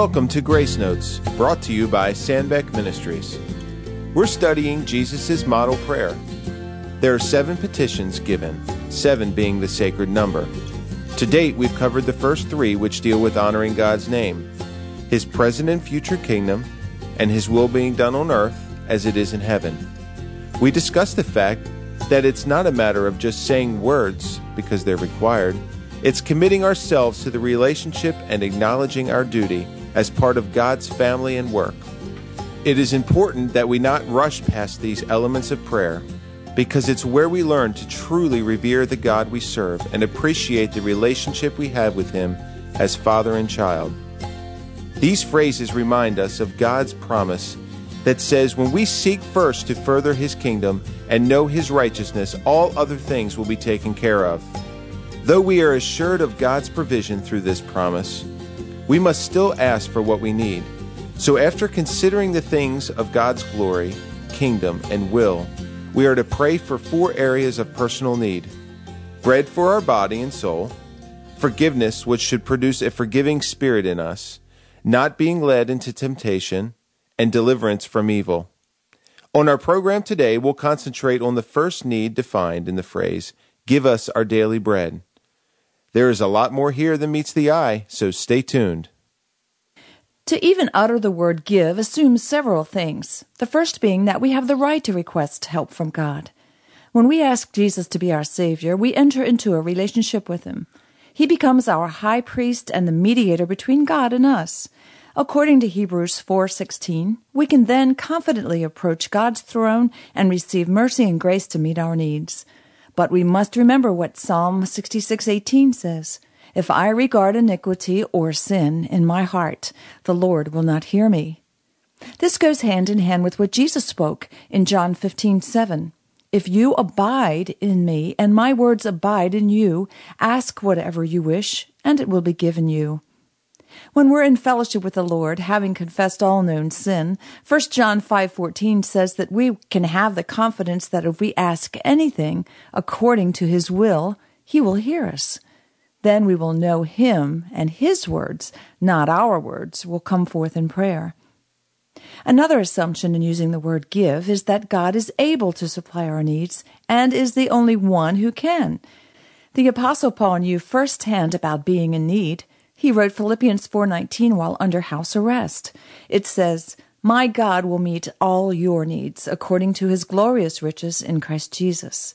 Welcome to Grace Notes, brought to you by Sandbeck Ministries. We're studying Jesus' model prayer. There are seven petitions given, seven being the sacred number. To date, we've covered the first three, which deal with honoring God's name, His present and future kingdom, and His will being done on earth as it is in heaven. We discussed the fact that it's not a matter of just saying words because they're required, it's committing ourselves to the relationship and acknowledging our duty as part of God's family and work. It is important that we not rush past these elements of prayer because it's where we learn to truly revere the God we serve and appreciate the relationship we have with Him as father and child. These phrases remind us of God's promise that says when we seek first to further His kingdom and know His righteousness, all other things will be taken care of. Though we are assured of God's provision through this promise, we must still ask for what we need. So, after considering the things of God's glory, kingdom, and will, we are to pray for four areas of personal need bread for our body and soul, forgiveness, which should produce a forgiving spirit in us, not being led into temptation, and deliverance from evil. On our program today, we'll concentrate on the first need defined in the phrase, Give us our daily bread. There is a lot more here than meets the eye, so stay tuned. To even utter the word give assumes several things. The first being that we have the right to request help from God. When we ask Jesus to be our Savior, we enter into a relationship with Him. He becomes our high priest and the mediator between God and us. According to Hebrews 4:16, we can then confidently approach God's throne and receive mercy and grace to meet our needs. But we must remember what Psalm 66:18 says. If I regard iniquity or sin in my heart, the Lord will not hear me. This goes hand in hand with what Jesus spoke in John 15:7. If you abide in me and my words abide in you, ask whatever you wish, and it will be given you. When we're in fellowship with the Lord, having confessed all known sin, 1 John 5:14 says that we can have the confidence that if we ask anything according to his will, he will hear us. Then we will know him and his words, not our words, will come forth in prayer. Another assumption in using the word give is that God is able to supply our needs and is the only one who can. The apostle Paul knew firsthand about being in need. He wrote Philippians 4:19 while under house arrest. It says, "My God will meet all your needs according to his glorious riches in Christ Jesus."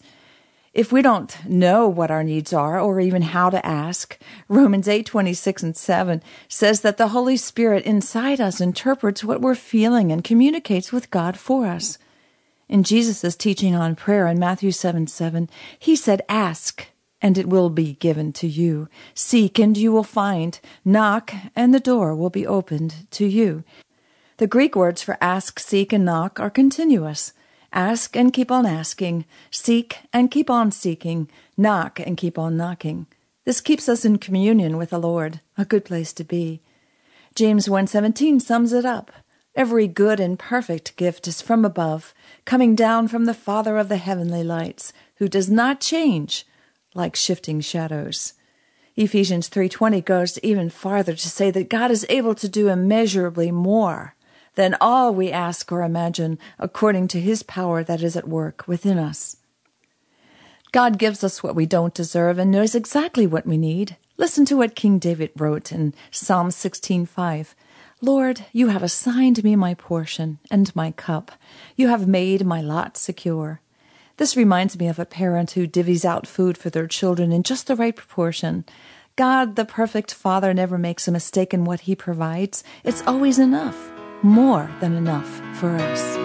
If we don't know what our needs are or even how to ask, Romans 8:26 and 7 says that the Holy Spirit inside us interprets what we're feeling and communicates with God for us. In Jesus' teaching on prayer in Matthew 7 7, he said, Ask, and it will be given to you. Seek, and you will find. Knock, and the door will be opened to you. The Greek words for ask, seek, and knock are continuous. Ask and keep on asking. Seek and keep on seeking. Knock and keep on knocking. This keeps us in communion with the Lord, a good place to be. James 1:17 sums it up. Every good and perfect gift is from above, coming down from the Father of the heavenly lights, who does not change like shifting shadows. Ephesians 3:20 goes even farther to say that God is able to do immeasurably more than all we ask or imagine according to his power that is at work within us. God gives us what we don't deserve and knows exactly what we need. Listen to what King David wrote in Psalm 16:5. Lord, you have assigned me my portion and my cup. You have made my lot secure. This reminds me of a parent who divvies out food for their children in just the right proportion. God, the perfect Father, never makes a mistake in what He provides. It's always enough, more than enough for us.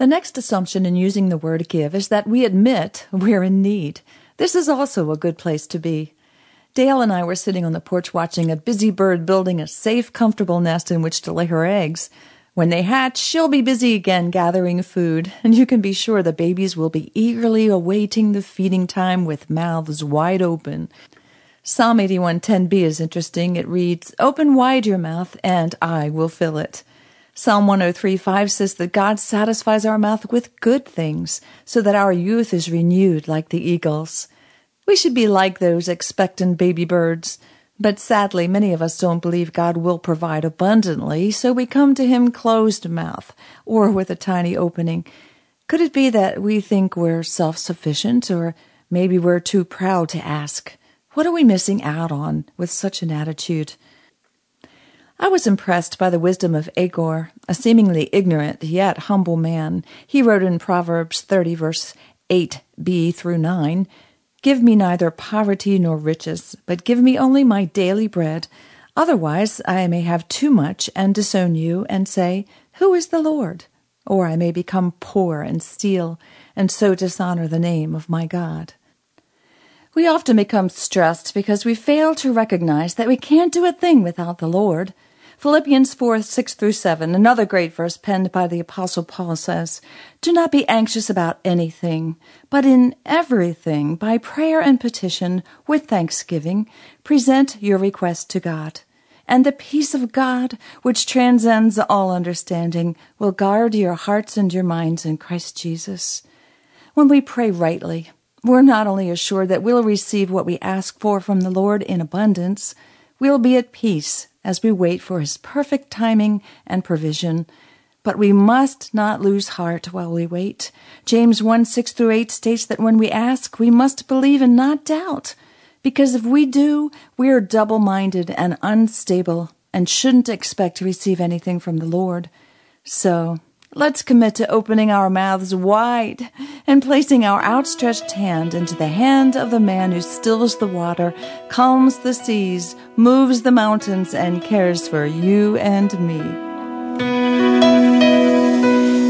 The next assumption in using the word give is that we admit we're in need. This is also a good place to be. Dale and I were sitting on the porch watching a busy bird building a safe, comfortable nest in which to lay her eggs. When they hatch, she'll be busy again gathering food, and you can be sure the babies will be eagerly awaiting the feeding time with mouths wide open. Psalm 81:10b is interesting. It reads, "Open wide your mouth, and I will fill it." Psalm 103:5 says that God satisfies our mouth with good things, so that our youth is renewed like the eagles. We should be like those expectant baby birds. But sadly, many of us don't believe God will provide abundantly, so we come to Him closed mouth or with a tiny opening. Could it be that we think we're self sufficient, or maybe we're too proud to ask? What are we missing out on with such an attitude? I was impressed by the wisdom of Agur, a seemingly ignorant yet humble man. He wrote in Proverbs 30, verse 8b through 9 Give me neither poverty nor riches, but give me only my daily bread. Otherwise, I may have too much and disown you and say, Who is the Lord? Or I may become poor and steal, and so dishonor the name of my God. We often become stressed because we fail to recognize that we can't do a thing without the Lord. Philippians 4 6 through 7, another great verse penned by the Apostle Paul says, Do not be anxious about anything, but in everything, by prayer and petition, with thanksgiving, present your request to God. And the peace of God, which transcends all understanding, will guard your hearts and your minds in Christ Jesus. When we pray rightly, we're not only assured that we'll receive what we ask for from the Lord in abundance, we'll be at peace as we wait for His perfect timing and provision. But we must not lose heart while we wait. James 1 6 through 8 states that when we ask, we must believe and not doubt. Because if we do, we are double minded and unstable and shouldn't expect to receive anything from the Lord. So, Let's commit to opening our mouths wide and placing our outstretched hand into the hand of the man who stills the water, calms the seas, moves the mountains, and cares for you and me.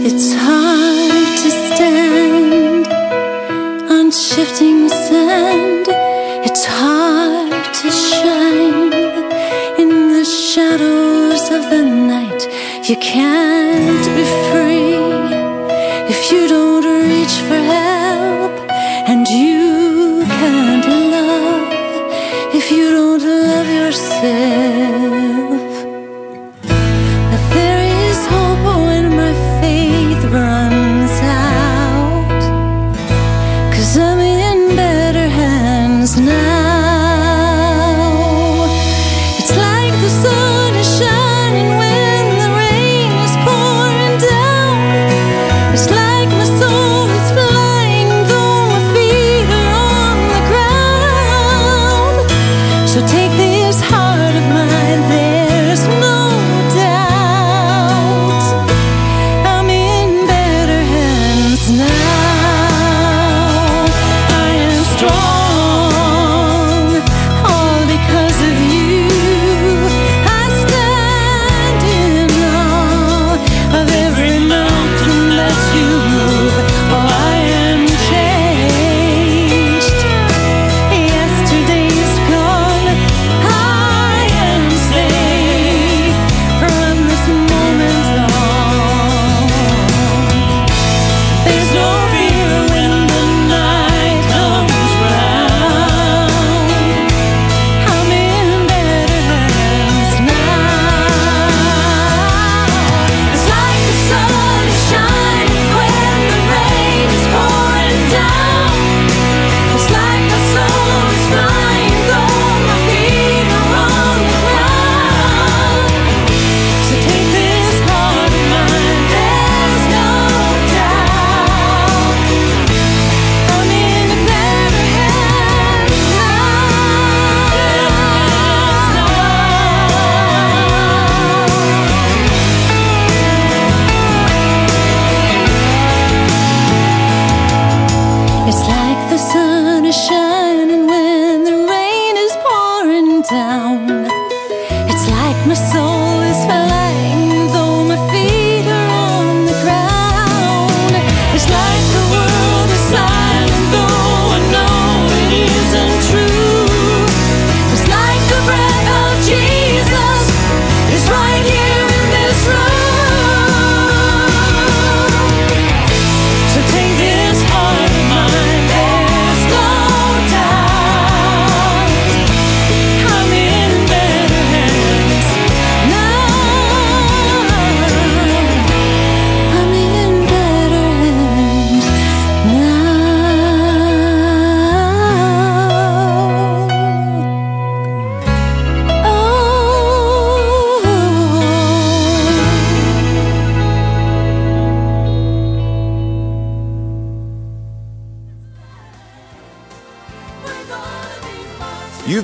It's hard to stand on shifting sand. It's hard to shine in the shadows of the night. You can't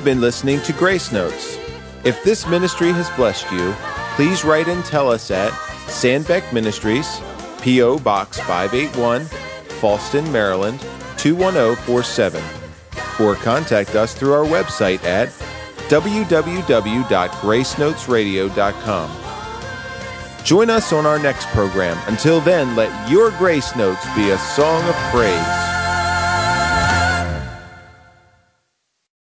been listening to Grace Notes. If this ministry has blessed you, please write and tell us at Sandbeck Ministries, P.O. Box 581, Fallston, Maryland 21047, or contact us through our website at www.gracenotesradio.com. Join us on our next program. Until then, let your grace notes be a song of praise.